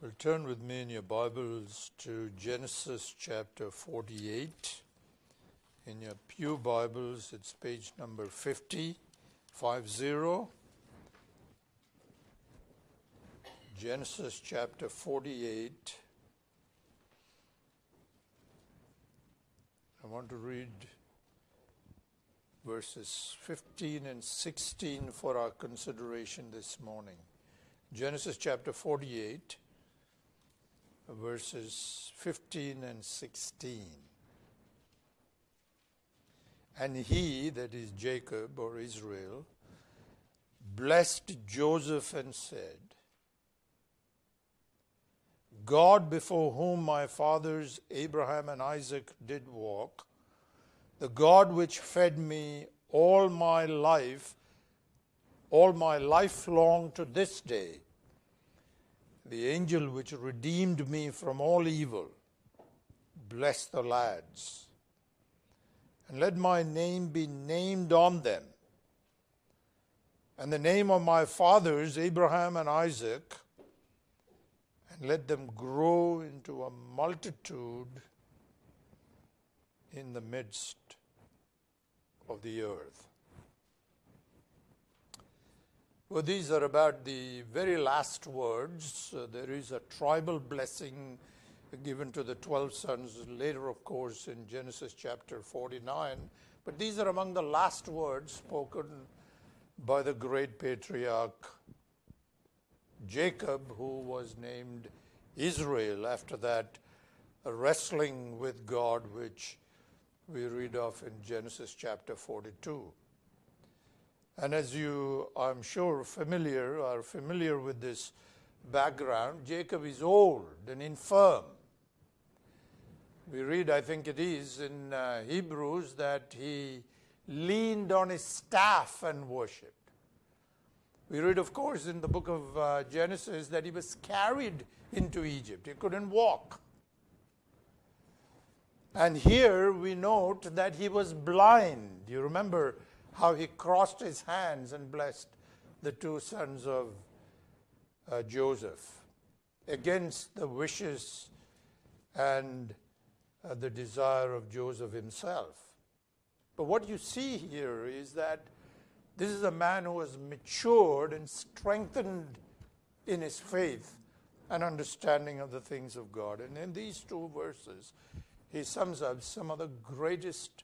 Well, turn with me in your Bibles to Genesis chapter 48. In your Pew Bibles, it's page number 50, 50. Genesis chapter 48. I want to read verses 15 and 16 for our consideration this morning. Genesis chapter 48 verses 15 and 16. And he, that is Jacob or Israel, blessed Joseph and said, God before whom my fathers Abraham and Isaac did walk, the God which fed me all my life, all my life long to this day, the angel which redeemed me from all evil, bless the lads. And let my name be named on them. And the name of my fathers, Abraham and Isaac, and let them grow into a multitude in the midst of the earth. Well, these are about the very last words. Uh, there is a tribal blessing given to the 12 sons later, of course, in Genesis chapter 49. But these are among the last words spoken by the great patriarch Jacob, who was named Israel after that wrestling with God, which we read of in Genesis chapter 42. And as you, I'm sure, familiar are familiar with this background, Jacob is old and infirm. We read, I think it is in uh, Hebrews, that he leaned on his staff and worshipped. We read, of course, in the book of uh, Genesis that he was carried into Egypt. He couldn't walk. And here we note that he was blind. You remember how he crossed his hands and blessed the two sons of uh, Joseph against the wishes and uh, the desire of Joseph himself. But what you see here is that this is a man who has matured and strengthened in his faith and understanding of the things of God. And in these two verses, he sums up some of the greatest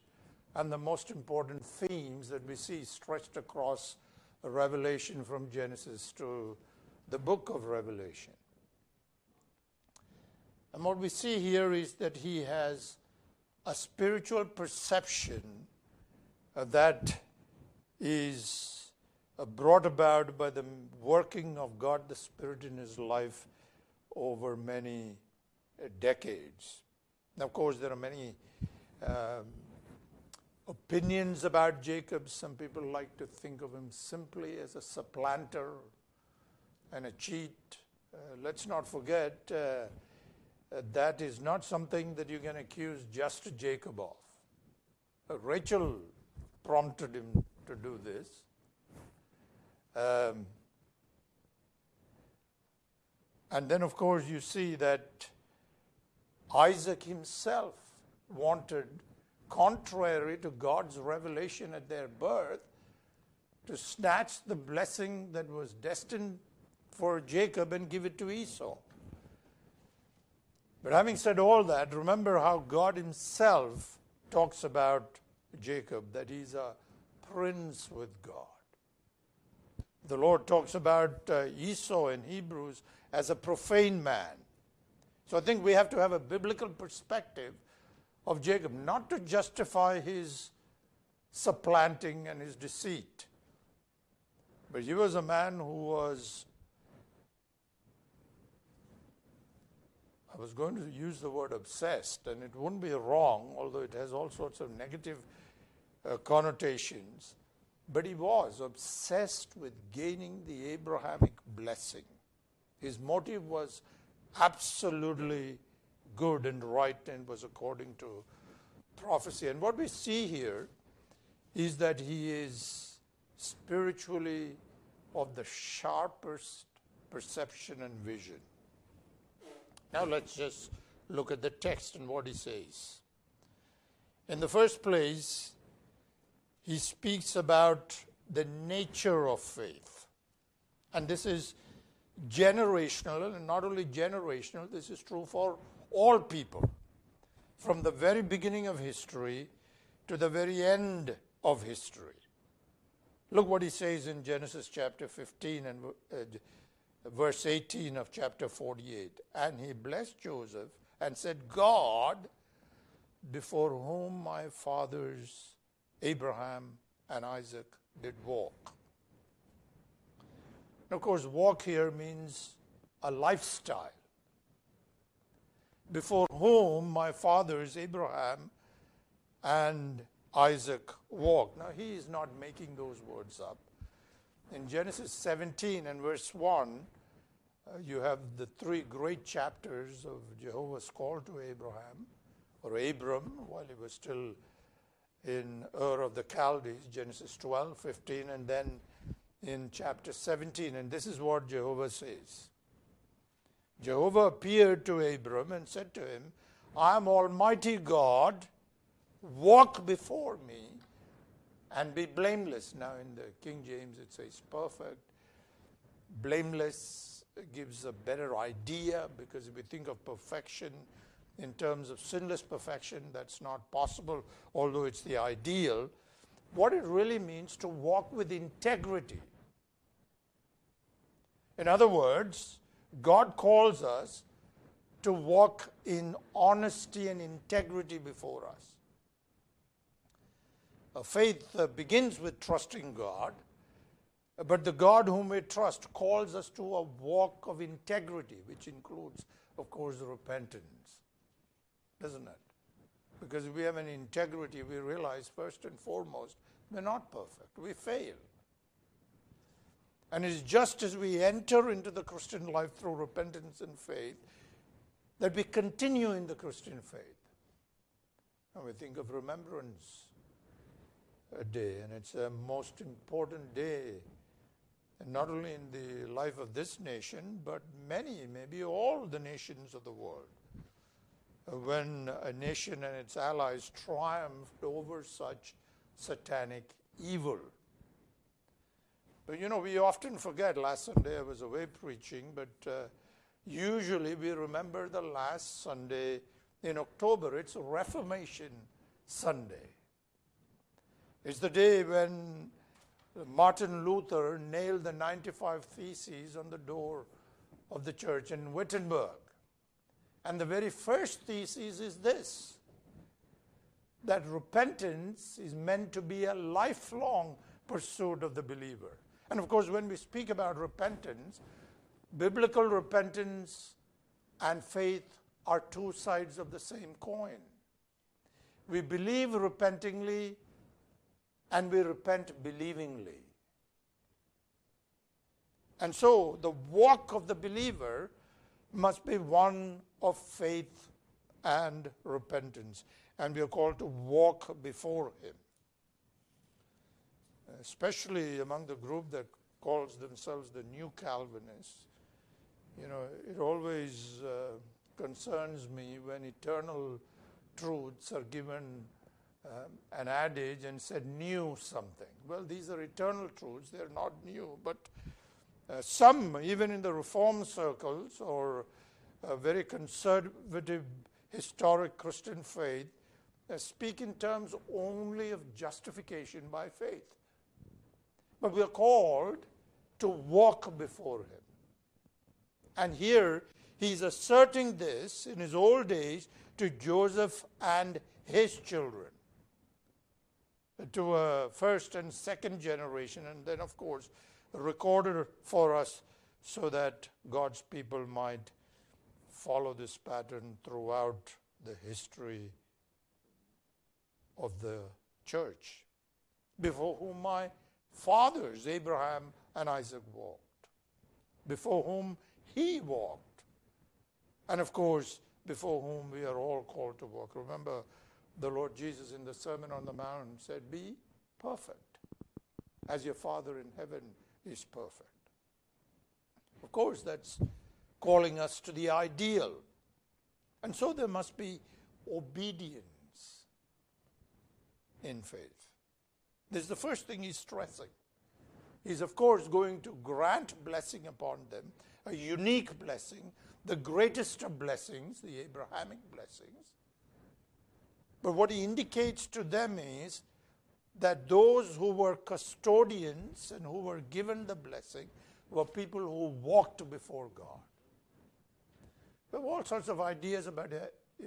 and the most important themes that we see stretched across Revelation from Genesis to the book of Revelation. And what we see here is that he has a spiritual perception uh, that is uh, brought about by the working of God the Spirit in his life over many uh, decades. Now, of course, there are many um, opinions about Jacob. Some people like to think of him simply as a supplanter and a cheat. Uh, let's not forget uh, uh, that is not something that you can accuse just Jacob of. Uh, Rachel prompted him to do this. Um, and then, of course, you see that Isaac himself wanted contrary to God's revelation at their birth, to snatch the blessing that was destined for Jacob and give it to Esau. But having said all that, remember how God Himself talks about Jacob, that he's a prince with God. The Lord talks about uh, Esau in Hebrews as a profane man. So I think we have to have a biblical perspective of Jacob, not to justify his supplanting and his deceit. But he was a man who was, I was going to use the word obsessed, and it wouldn't be wrong, although it has all sorts of negative uh, connotations. But he was obsessed with gaining the Abrahamic blessing. His motive was absolutely good and right and was according to prophecy. And what we see here is that he is spiritually of the sharpest perception and vision. Now let's just look at the text and what he says. In the first place, he speaks about the nature of faith. And this is generational, and not only generational, this is true for all people. From the very beginning of history to the very end of history. Look what he says in Genesis chapter 15 and uh, verse 18 of chapter 48. And he blessed Joseph and said, God, before whom my fathers Abraham and Isaac did walk. And of course, walk here means a lifestyle. Before whom my fathers Abraham and Isaac walked. Now, he is not making those words up. In Genesis 17 and verse 1, uh, you have the three great chapters of Jehovah's call to Abraham, or Abram, while he was still in Ur of the Chaldees, Genesis 12, 15, and then in chapter 17. And this is what Jehovah says Jehovah appeared to Abram and said to him, I am Almighty God, walk before me and be blameless. Now, in the King James, it says perfect. Blameless gives a better idea because if we think of perfection in terms of sinless perfection, that's not possible, although it's the ideal. What it really means to walk with integrity. In other words, God calls us to walk in honesty and integrity before us. Faith begins with trusting God, but the God whom we trust calls us to a walk of integrity, which includes, of course, repentance. Doesn't it? Because if we have an integrity, we realize first and foremost, we're not perfect. We fail. And it's just as we enter into the Christian life through repentance and faith that we continue in the Christian faith. And we think of Remembrance Day, and it's a most important day and not only in the life of this nation, but many, maybe all the nations of the world. When a nation and its allies triumphed over such satanic evil. But you know, we often forget. Last Sunday I was away preaching, but uh, usually we remember the last Sunday in October. It's Reformation Sunday. It's the day when Martin Luther nailed the 95 Theses on the door of the church in Wittenberg. And the very first thesis is this that repentance is meant to be a lifelong pursuit of the believer. And of course, when we speak about repentance, biblical repentance and faith are two sides of the same coin. We believe repentingly and we repent believingly. And so the walk of the believer must be one of faith and repentance. And we are called to walk before Him. Especially among the group that calls themselves the New Calvinists. You know, it always uh, concerns me when eternal truths are given um, an adage and said new something. Well, these are eternal truths, they're not new, but uh, some, even in the reform circles or very conservative historic Christian faith, uh, speak in terms only of justification by faith. But we are called to walk before Him. And here he's asserting this in his old age to Joseph and his children to a first and second generation, and then, of course, recorded for us so that God's people might follow this pattern throughout the history of the church, before whom my fathers, Abraham and Isaac, walked, before whom he walked, and of course, before whom we are all called to walk. Remember, the Lord Jesus in the Sermon on the Mount said, Be perfect, as your Father in heaven is perfect. Of course, that's calling us to the ideal. And so there must be obedience in faith. This is the first thing he's stressing. He's, of course, going to grant blessing upon them, a unique blessing, the greatest of blessings, the Abrahamic blessings. But what he indicates to them is that those who were custodians and who were given the blessing were people who walked before God. We have all sorts of ideas about, uh,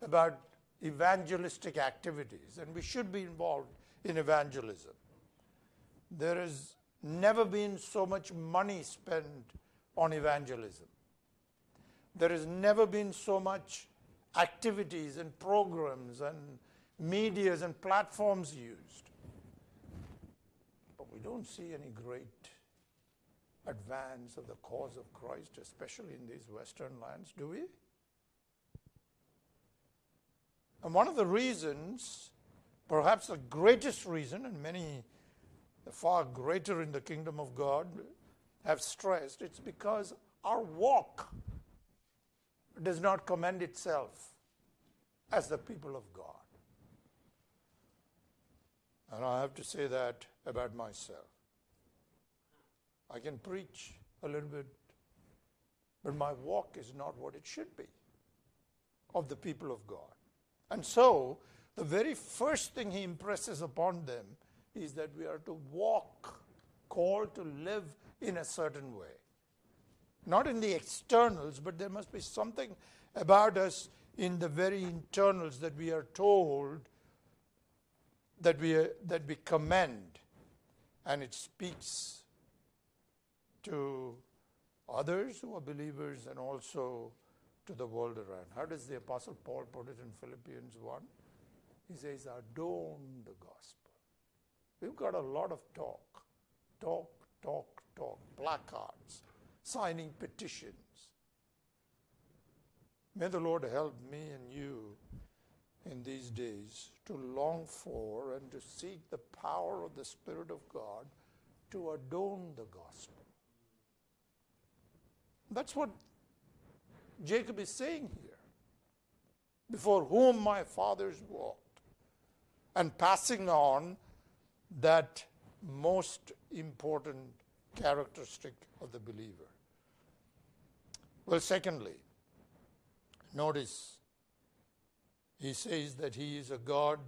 about evangelistic activities, and we should be involved in evangelism. There has never been so much money spent on evangelism. There has never been so much activities and programs and medias and platforms used. But we don't see any great advance of the cause of Christ, especially in these Western lands, do we? And one of the reasons, perhaps the greatest reason, and many far greater in the kingdom of God have stressed, it's because our walk does not commend itself as the people of God. And I have to say that about myself. I can preach a little bit, but my walk is not what it should be of the people of God. And so, the very first thing he impresses upon them is that we are to walk, called to live in a certain way. Not in the externals, but there must be something about us in the very internals that we are told that we, that we commend. And it speaks to others who are believers and also to the world around. How does the Apostle Paul put it in Philippians 1? He says, Adorn the gospel. We've got a lot of talk, talk, talk, talk, placards, signing petitions. May the Lord help me and you in these days to long for and to seek the power of the Spirit of God to adorn the gospel. That's what Jacob is saying here. Before whom my fathers walked, and passing on that most important characteristic of the believer. Well, secondly, notice he says that he is a God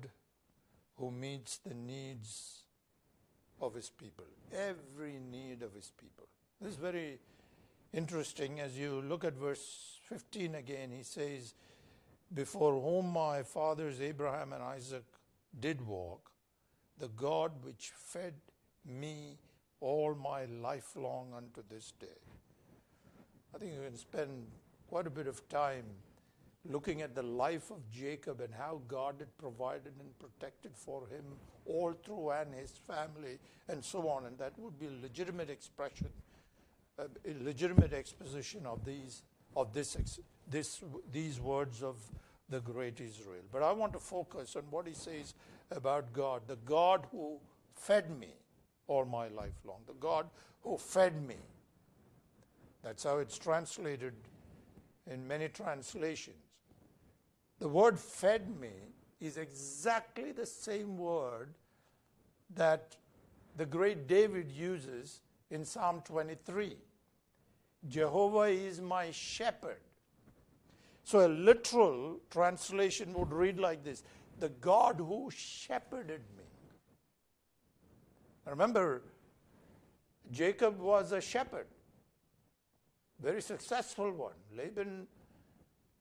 who meets the needs of his people, every need of his people. This is very interesting as you look at verse 15 again. He says, Before whom my fathers Abraham and Isaac did walk, the God which fed me all my life long unto this day. I think you can spend quite a bit of time looking at the life of Jacob and how God had provided and protected for him all through and his family and so on. And that would be a legitimate expression, uh, a legitimate exposition of these of this, this these words of the great Israel. But I want to focus on what he says about God, the God who fed me all my life long, the God who fed me. That's how it's translated in many translations. The word fed me is exactly the same word that the great David uses in Psalm 23. Jehovah is my shepherd. So a literal translation would read like this the God who shepherded me. Remember, Jacob was a shepherd, very successful one. Laban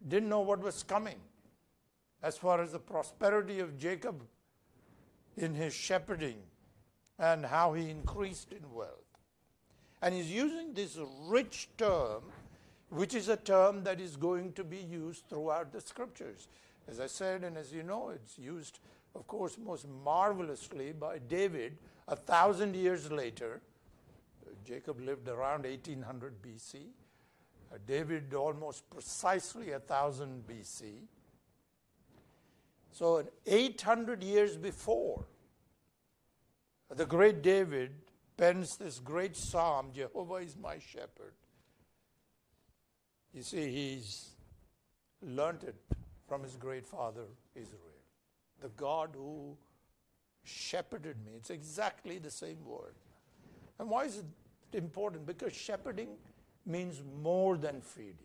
didn't know what was coming as far as the prosperity of Jacob in his shepherding and how he increased in wealth. And he's using this rich term, which is a term that is going to be used throughout the scriptures. As I said, and as you know, it's used, of course, most marvelously by David a thousand years later. Jacob lived around 1800 BC. Uh, David almost precisely thousand BC. So, 800 years before, the great David pens this great psalm Jehovah is my shepherd. You see, he's learnt it from his great father Israel. The God who shepherded me. It's exactly the same word. And why is it important? Because shepherding means more than feeding.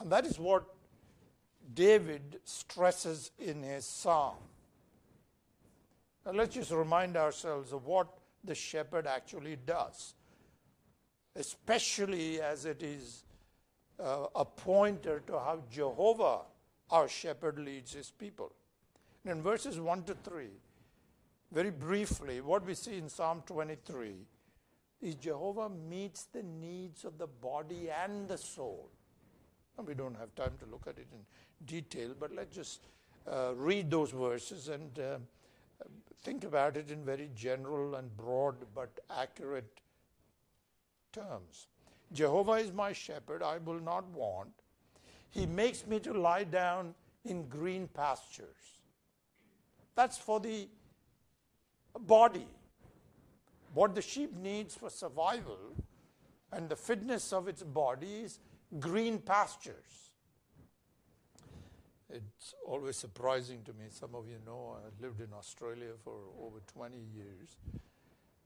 And that is what David stresses in his psalm. Now let's just remind ourselves of what the shepherd actually does, especially as it is uh, a pointer to how Jehovah, our shepherd, leads his people. And in verses 1 to 3, very briefly, what we see in Psalm 23 is Jehovah meets the needs of the body and the soul. And we don't have time to look at it in detail, but let's just uh, read those verses and uh, think about it in very general and broad but accurate terms. Jehovah is my shepherd, I will not want. He makes me to lie down in green pastures. That's for the body. What the sheep needs for survival and the fitness of its body is green pastures. It's always surprising to me. Some of you know I lived in Australia for over 20 years.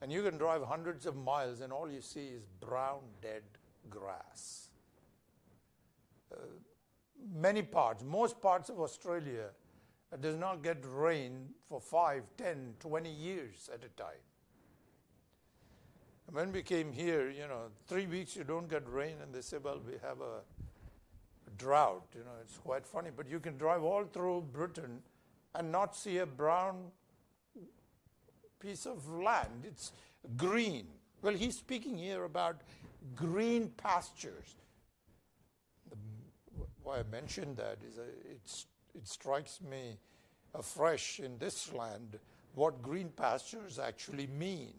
And you can drive hundreds of miles, and all you see is brown, dead grass. Uh, many parts, most parts of Australia, uh, does not get rain for 5, 10, 20 years at a time. And when we came here, you know, three weeks you don't get rain, and they say, well, we have a drought. You know, it's quite funny. But you can drive all through Britain and not see a brown piece of land. It's green. Well, he's speaking here about green pastures. The, why I mentioned that is uh, it's, it strikes me afresh in this land what green pastures actually mean.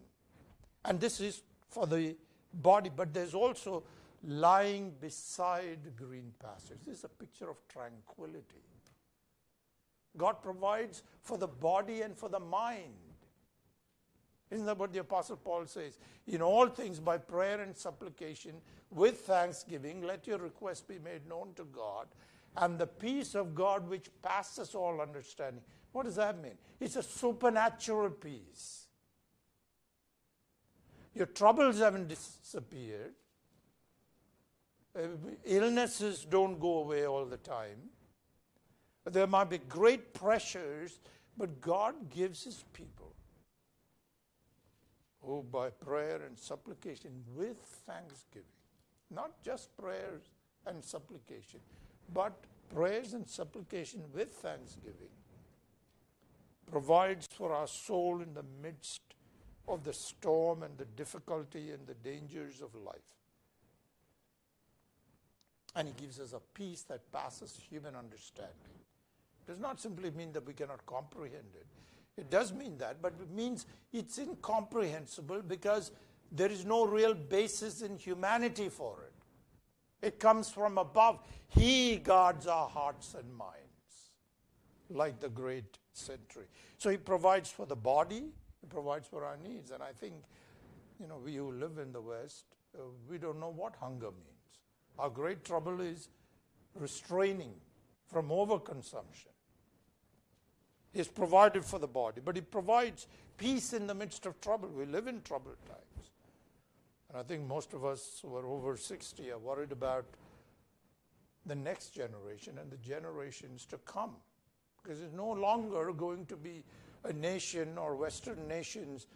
And this is for the body, but there's also lying beside green pastures. This is a picture of tranquility. God provides for the body and for the mind. Isn't that what the Apostle Paul says? In all things, by prayer and supplication, with thanksgiving, let your requests be made known to God, and the peace of God which passes all understanding. What does that mean? It's a supernatural peace. Your troubles haven't disappeared. Uh, illnesses don't go away all the time. There might be great pressures, but God gives His people who, by prayer and supplication with thanksgiving, not just prayers and supplication, but prayers and supplication with thanksgiving, provides for our soul in the midst of the storm and the difficulty and the dangers of life. And He gives us a peace that passes human understanding. It does not simply mean that we cannot comprehend it. It does mean that, but it means it's incomprehensible because there is no real basis in humanity for it. It comes from above. He guards our hearts and minds, like the great century. So He provides for the body, He provides for our needs. And I think, you know, we who live in the West, uh, we don't know what hunger means. Our great trouble is restraining from overconsumption. He's provided for the body, but He provides peace in the midst of trouble. We live in troubled times. And I think most of us who are over 60 are worried about the next generation and the generations to come. Because it's no longer going to be a nation or Western nations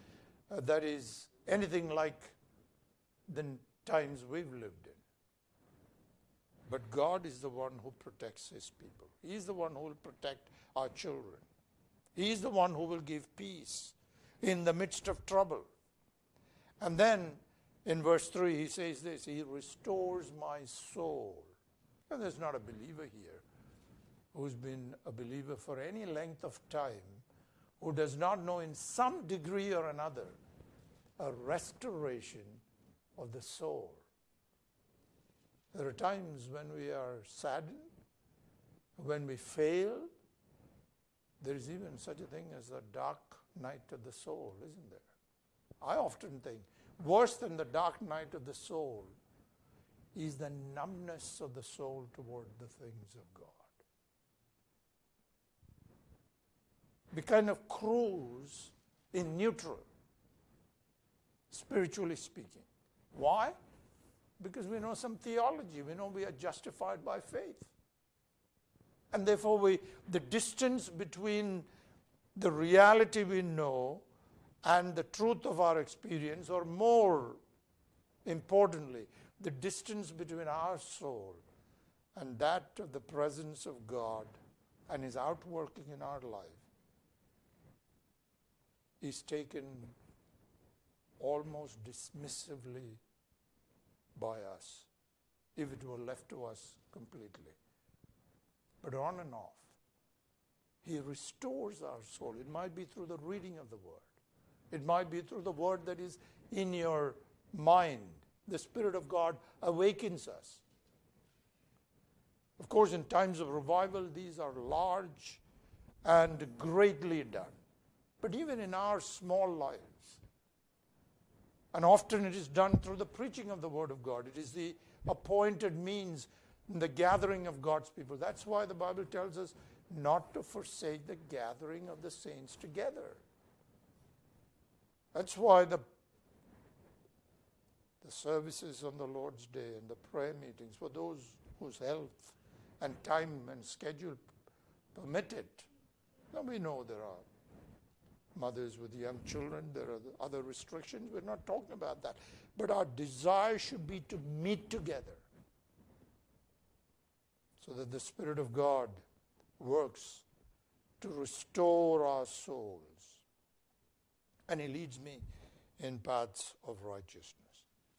uh, that is anything like the times we've lived in. But God is the one who protects his people. He's the one who will protect our children. He's the one who will give peace in the midst of trouble. And then in verse 3, he says this He restores my soul. And there's not a believer here who's been a believer for any length of time who does not know in some degree or another a restoration of the soul. There are times when we are saddened, when we fail. There is even such a thing as a dark night of the soul, isn't there? I often think worse than the dark night of the soul is the numbness of the soul toward the things of God. We kind of cruise in neutral, spiritually speaking. Why? Because we know some theology. We know we are justified by faith. And therefore, we, the distance between the reality we know and the truth of our experience, or more importantly, the distance between our soul and that of the presence of God and His outworking in our life, is taken almost dismissively by us if it were left to us completely. But on and off, He restores our soul. It might be through the reading of the Word, it might be through the Word that is in your mind. The Spirit of God awakens us. Of course, in times of revival, these are large and greatly done. But even in our small lives, and often it is done through the preaching of the Word of God, it is the appointed means the gathering of God's people. That's why the Bible tells us not to forsake the gathering of the saints together. That's why the, the services on the Lord's Day and the prayer meetings, for those whose health and time and schedule permit it, now we know there are mothers with young children. There are other restrictions. We're not talking about that. But our desire should be to meet together so that the Spirit of God works to restore our souls. And He leads me in paths of righteousness.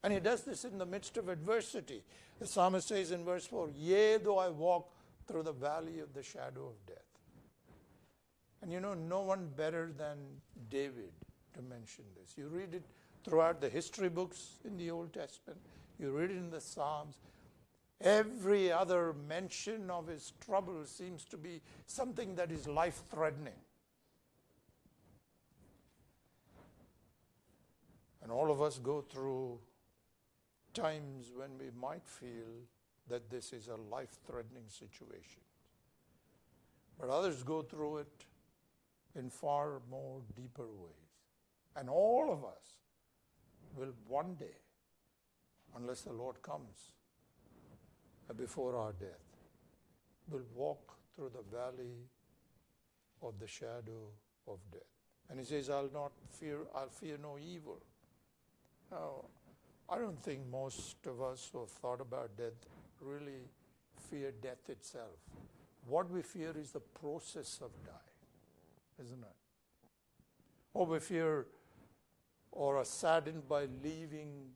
And He does this in the midst of adversity. The psalmist says in verse 4 Yea, though I walk through the valley of the shadow of death. And you know, no one better than David to mention this. You read it throughout the history books in the Old Testament, you read it in the Psalms. Every other mention of his trouble seems to be something that is life threatening. And all of us go through times when we might feel that this is a life threatening situation. But others go through it in far more deeper ways. And all of us will one day, unless the Lord comes before our death, will walk through the valley of the shadow of death. And he says, I'll not fear, I'll fear no evil. Now, I don't think most of us who have thought about death really fear death itself. What we fear is the process of dying isn't it? Or we fear or are saddened by leaving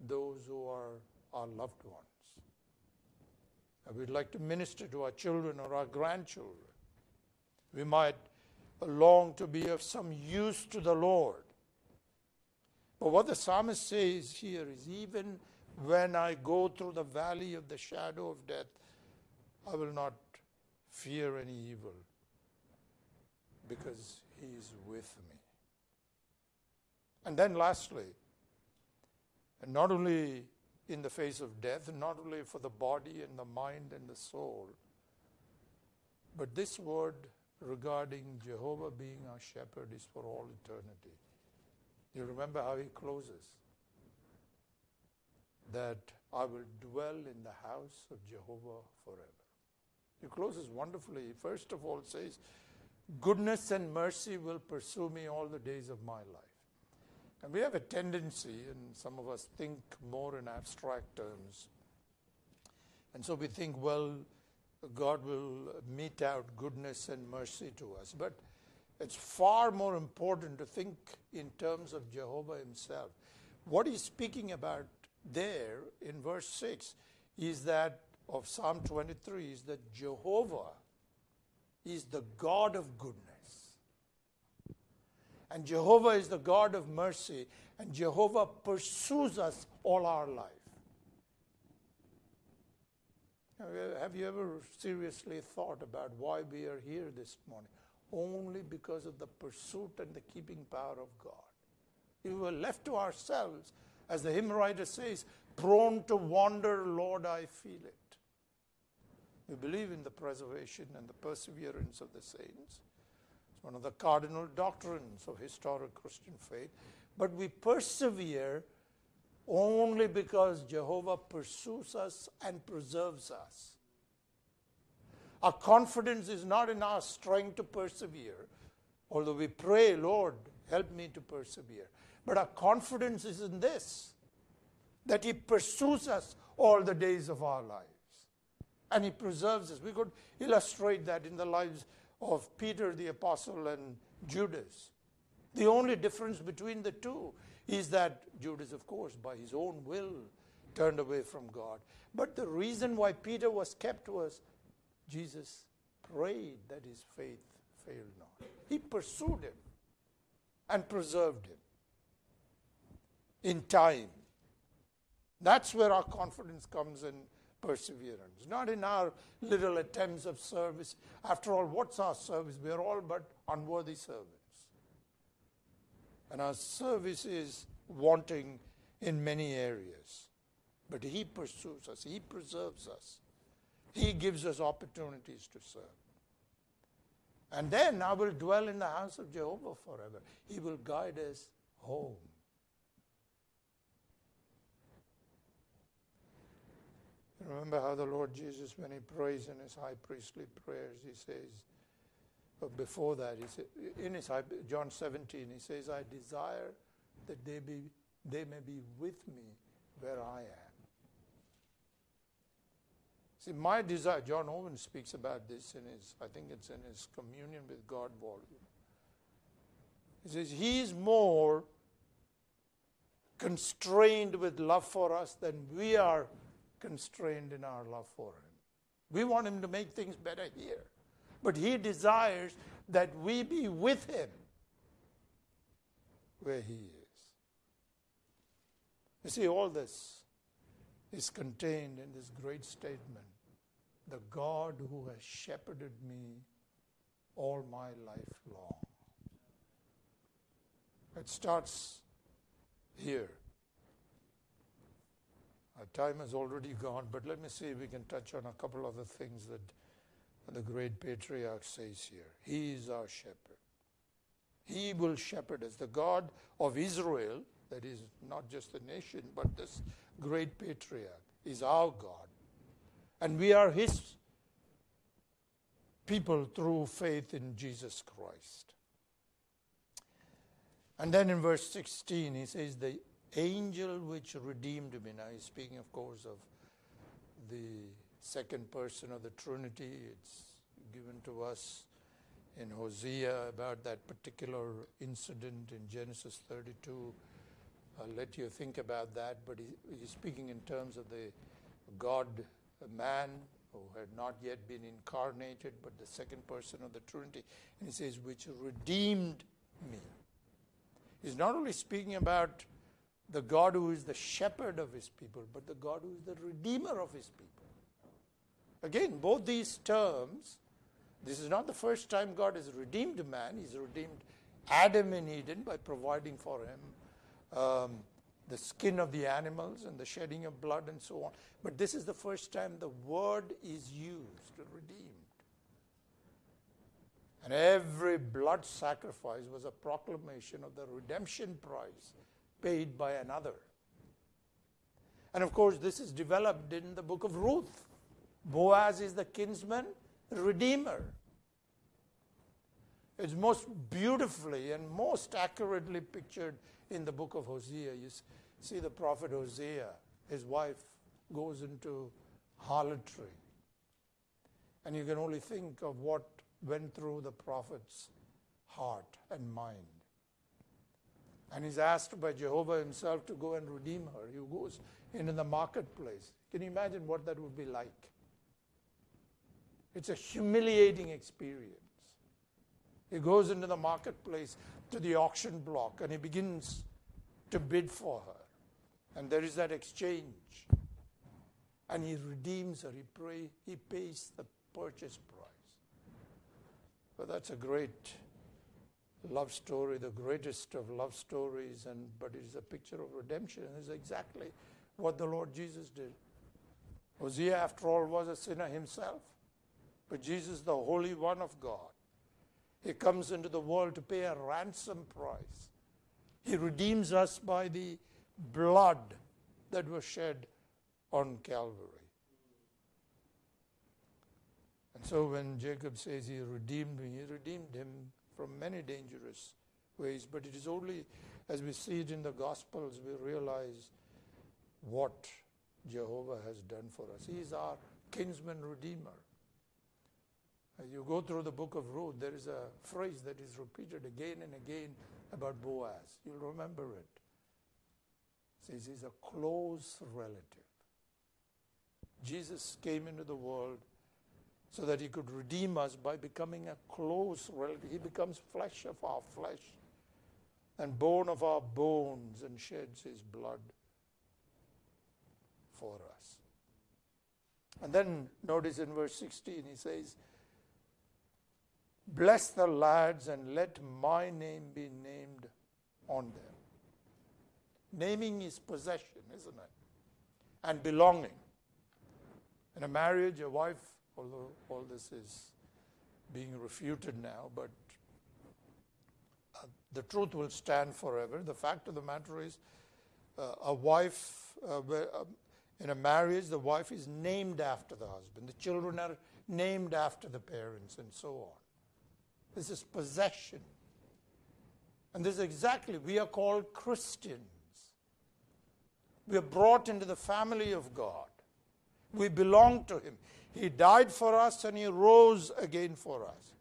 those who are our loved ones. And we'd like to minister to our children or our grandchildren. We might long to be of some use to the Lord. But what the psalmist says here is even when I go through the valley of the shadow of death, I will not fear any evil because He is with me. And then, lastly, and not only in the face of death, not only for the body and the mind and the soul, but this word regarding Jehovah being our shepherd is for all eternity. You remember how he closes? That I will dwell in the house of Jehovah forever. He closes wonderfully. First of all, says, Goodness and mercy will pursue me all the days of my life. And we have a tendency, and some of us think more in abstract terms. And so we think, well, God will mete out goodness and mercy to us. But it's far more important to think in terms of Jehovah Himself. What He's speaking about there in verse 6 is that of Psalm 23 is that Jehovah is the God of goodness. And Jehovah is the God of mercy, and Jehovah pursues us all our life. Have you ever seriously thought about why we are here this morning? Only because of the pursuit and the keeping power of God. If we were left to ourselves, as the hymn writer says, prone to wander, Lord, I feel it. We believe in the preservation and the perseverance of the saints. One of the cardinal doctrines of historic Christian faith. But we persevere only because Jehovah pursues us and preserves us. Our confidence is not in our strength to persevere, although we pray, Lord, help me to persevere. But our confidence is in this that He pursues us all the days of our lives and He preserves us. We could illustrate that in the lives of Peter the Apostle and Judas. The only difference between the two is that Judas, of course, by his own will, turned away from God. But the reason why Peter was kept was Jesus prayed that his faith failed not. He pursued him and preserved him in time. That's where our confidence comes in perseverance, not in our little attempts of service. After all, what's our service? We are all but unworthy servants. And our service is wanting in many areas. But He pursues us, He preserves us, He gives us opportunities to serve. And then I will dwell in the house of Jehovah forever. He will guide us home. Remember how the Lord Jesus, when he prays in his high priestly prayers, he says, but before that, he said, in his high, John 17, he says, I desire that they, be, they may be with me where I am. See, my desire, John Owen speaks about this in his, I think it's in his Communion with God volume. He says, He is more constrained with love for us than we are constrained in our love for Him. We want Him to make things better here, but He desires that we be with Him where He is. You see, all this is contained in this great statement the God who has shepherded me all my life long. It starts here. Our time has already gone, but let me see if we can touch on a couple other things that the great patriarch says here. He is our shepherd. He will shepherd us. The God of Israel, that is not just the nation, but this great patriarch, is our God. And we are his people through faith in Jesus Christ. And then in verse 16, he says, The angel which redeemed me. Now he's speaking, of course, of the second person of the Trinity. It's given to us in Hosea about that particular incident in Genesis 32. I'll let you think about that, but he, he's speaking in terms of the God man who had not yet been incarnated, but the second person of the Trinity. And he says, which redeemed me. He's not only speaking about the God who is the shepherd of his people, but the God who is the redeemer of his people. Again, both these terms, this is not the first time God has redeemed man. He's redeemed Adam in Eden by providing for him um, the skin of the animals and the shedding of blood and so on. But this is the first time the word is used, redeemed. And every blood sacrifice was a proclamation of the redemption price paid by another. And of course, this is developed in the book of Ruth. Boaz is the kinsman, redeemer. It's most beautifully and most accurately pictured in the book of Hosea. You see the prophet Hosea, his wife goes into harlotry. And you can only think of what went through the prophet's heart and mind. And he's asked by Jehovah himself to go and redeem her. He goes into the marketplace. Can you imagine what that would be like? It's a humiliating experience. He goes into the marketplace to the auction block and he begins to bid for her. And there is that exchange. And he redeems her. He, pray, he pays the purchase price. But that's a great love story, the greatest of love stories, and but it is a picture of redemption. And is exactly what the Lord Jesus did? He, after all, was a sinner himself? But Jesus, the Holy One of God, he comes into the world to pay a ransom price. He redeems us by the blood that was shed on Calvary. And so when Jacob says he redeemed me, he redeemed him from many dangerous ways. But it is only as we see it in the Gospels we realize what Jehovah has done for us. He is our kinsman redeemer. As you go through the book of Ruth, there is a phrase that is repeated again and again about Boaz. You'll remember it. it says he's a close relative. Jesus came into the world so that he could redeem us by becoming a close relative. He becomes flesh of our flesh and bone of our bones and sheds his blood for us. And then notice in verse 16 he says, Bless the lads and let my name be named on them. Naming is possession, isn't it? And belonging. In a marriage, a wife, although all this is being refuted now, but uh, the truth will stand forever. The fact of the matter is, uh, a wife, uh, uh in a marriage, the wife is named after the husband, the children are named after the parents, and so on. This is possession. And this is exactly, we are called Christians. We are brought into the family of God. We belong to Him. He died for us and He rose again for us.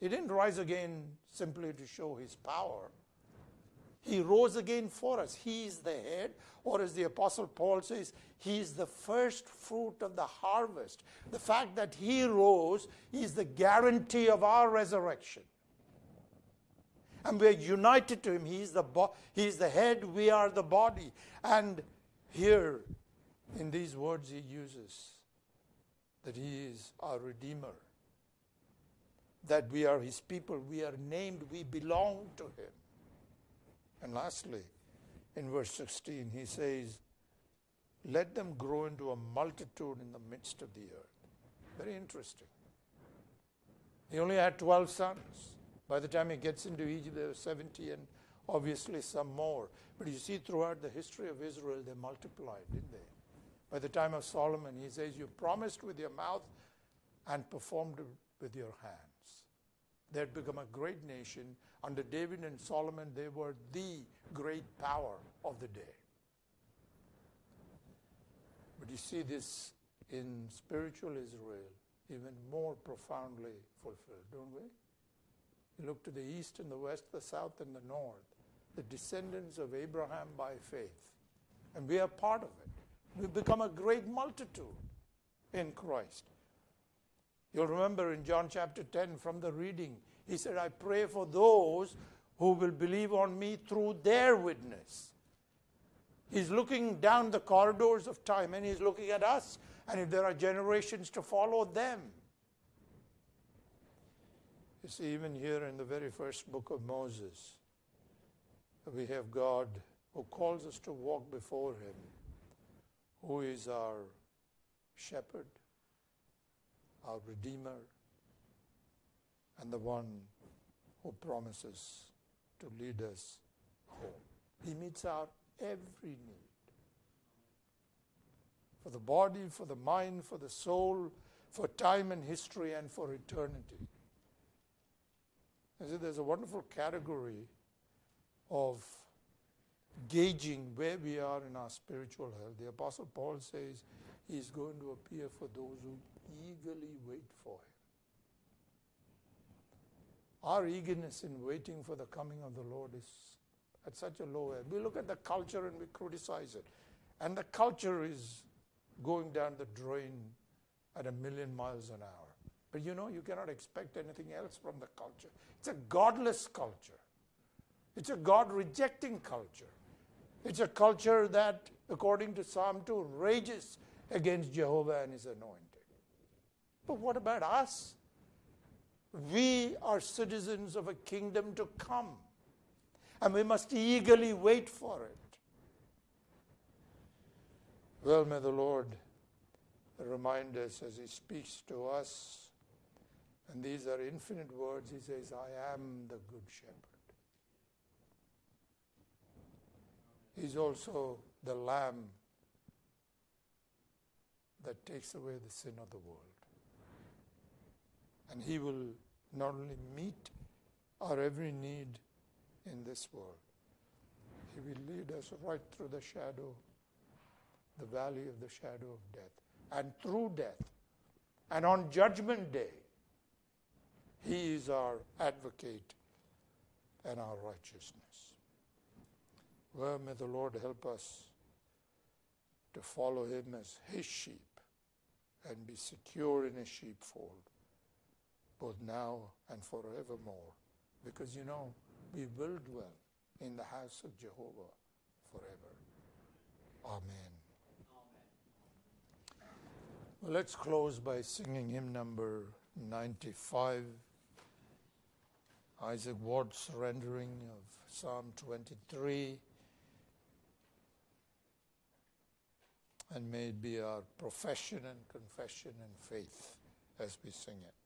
He didn't rise again simply to show His power. He rose again for us. He is the head, or as the Apostle Paul says, He is the first fruit of the harvest. The fact that He rose is the guarantee of our resurrection. And we're united to Him. He is the, bo- he is the head, we are the body. And here, in these words, He uses that He is our Redeemer, that we are His people, we are named, we belong to Him. And lastly, in verse 16, he says, Let them grow into a multitude in the midst of the earth. Very interesting. He only had 12 sons. By the time he gets into Egypt, there were 70 and obviously some more. But you see, throughout the history of Israel, they multiplied, didn't they? By the time of Solomon, he says, You promised with your mouth and performed with your hands. They had become a great nation under David and Solomon, they were the great power of the day. But you see this in spiritual Israel even more profoundly fulfilled, don't we? You look to the east and the west, the south and the north, the descendants of Abraham by faith. And we are part of it. We've become a great multitude in Christ. You'll remember in John chapter 10 from the reading, he said, I pray for those who will believe on me through their witness. He's looking down the corridors of time and he's looking at us, and if there are generations to follow them. You see, even here in the very first book of Moses, we have God who calls us to walk before Him, who is our shepherd, our Redeemer, and the one who promises to lead us home. He meets our every need for the body, for the mind, for the soul, for time and history, and for eternity. I said there's a wonderful category of gauging where we are in our spiritual health. The Apostle Paul says he's going to appear for those who eagerly wait for him. Our eagerness in waiting for the coming of the Lord is at such a low ebb. We look at the culture and we criticize it. And the culture is going down the drain at a million miles an hour. But you know, you cannot expect anything else from the culture. It's a godless culture, it's a God rejecting culture. It's a culture that, according to Psalm 2, rages against Jehovah and his anointed. But what about us? We are citizens of a kingdom to come, and we must eagerly wait for it. Well, may the Lord remind us as He speaks to us, and these are infinite words. He says, I am the Good Shepherd. He's also the Lamb that takes away the sin of the world. And He will not only meet our every need in this world, He will lead us right through the shadow, the valley of the shadow of death, and through death. And on Judgment Day, He is our advocate and our righteousness. Well, may the Lord help us to follow Him as His sheep and be secure in His sheepfold, both now and forevermore. Because you know, we will dwell in the house of Jehovah forever. Amen. Well, let's close by singing hymn number 95. Isaac Watts' rendering of Psalm 23. And may it be our profession and confession and faith as we sing it.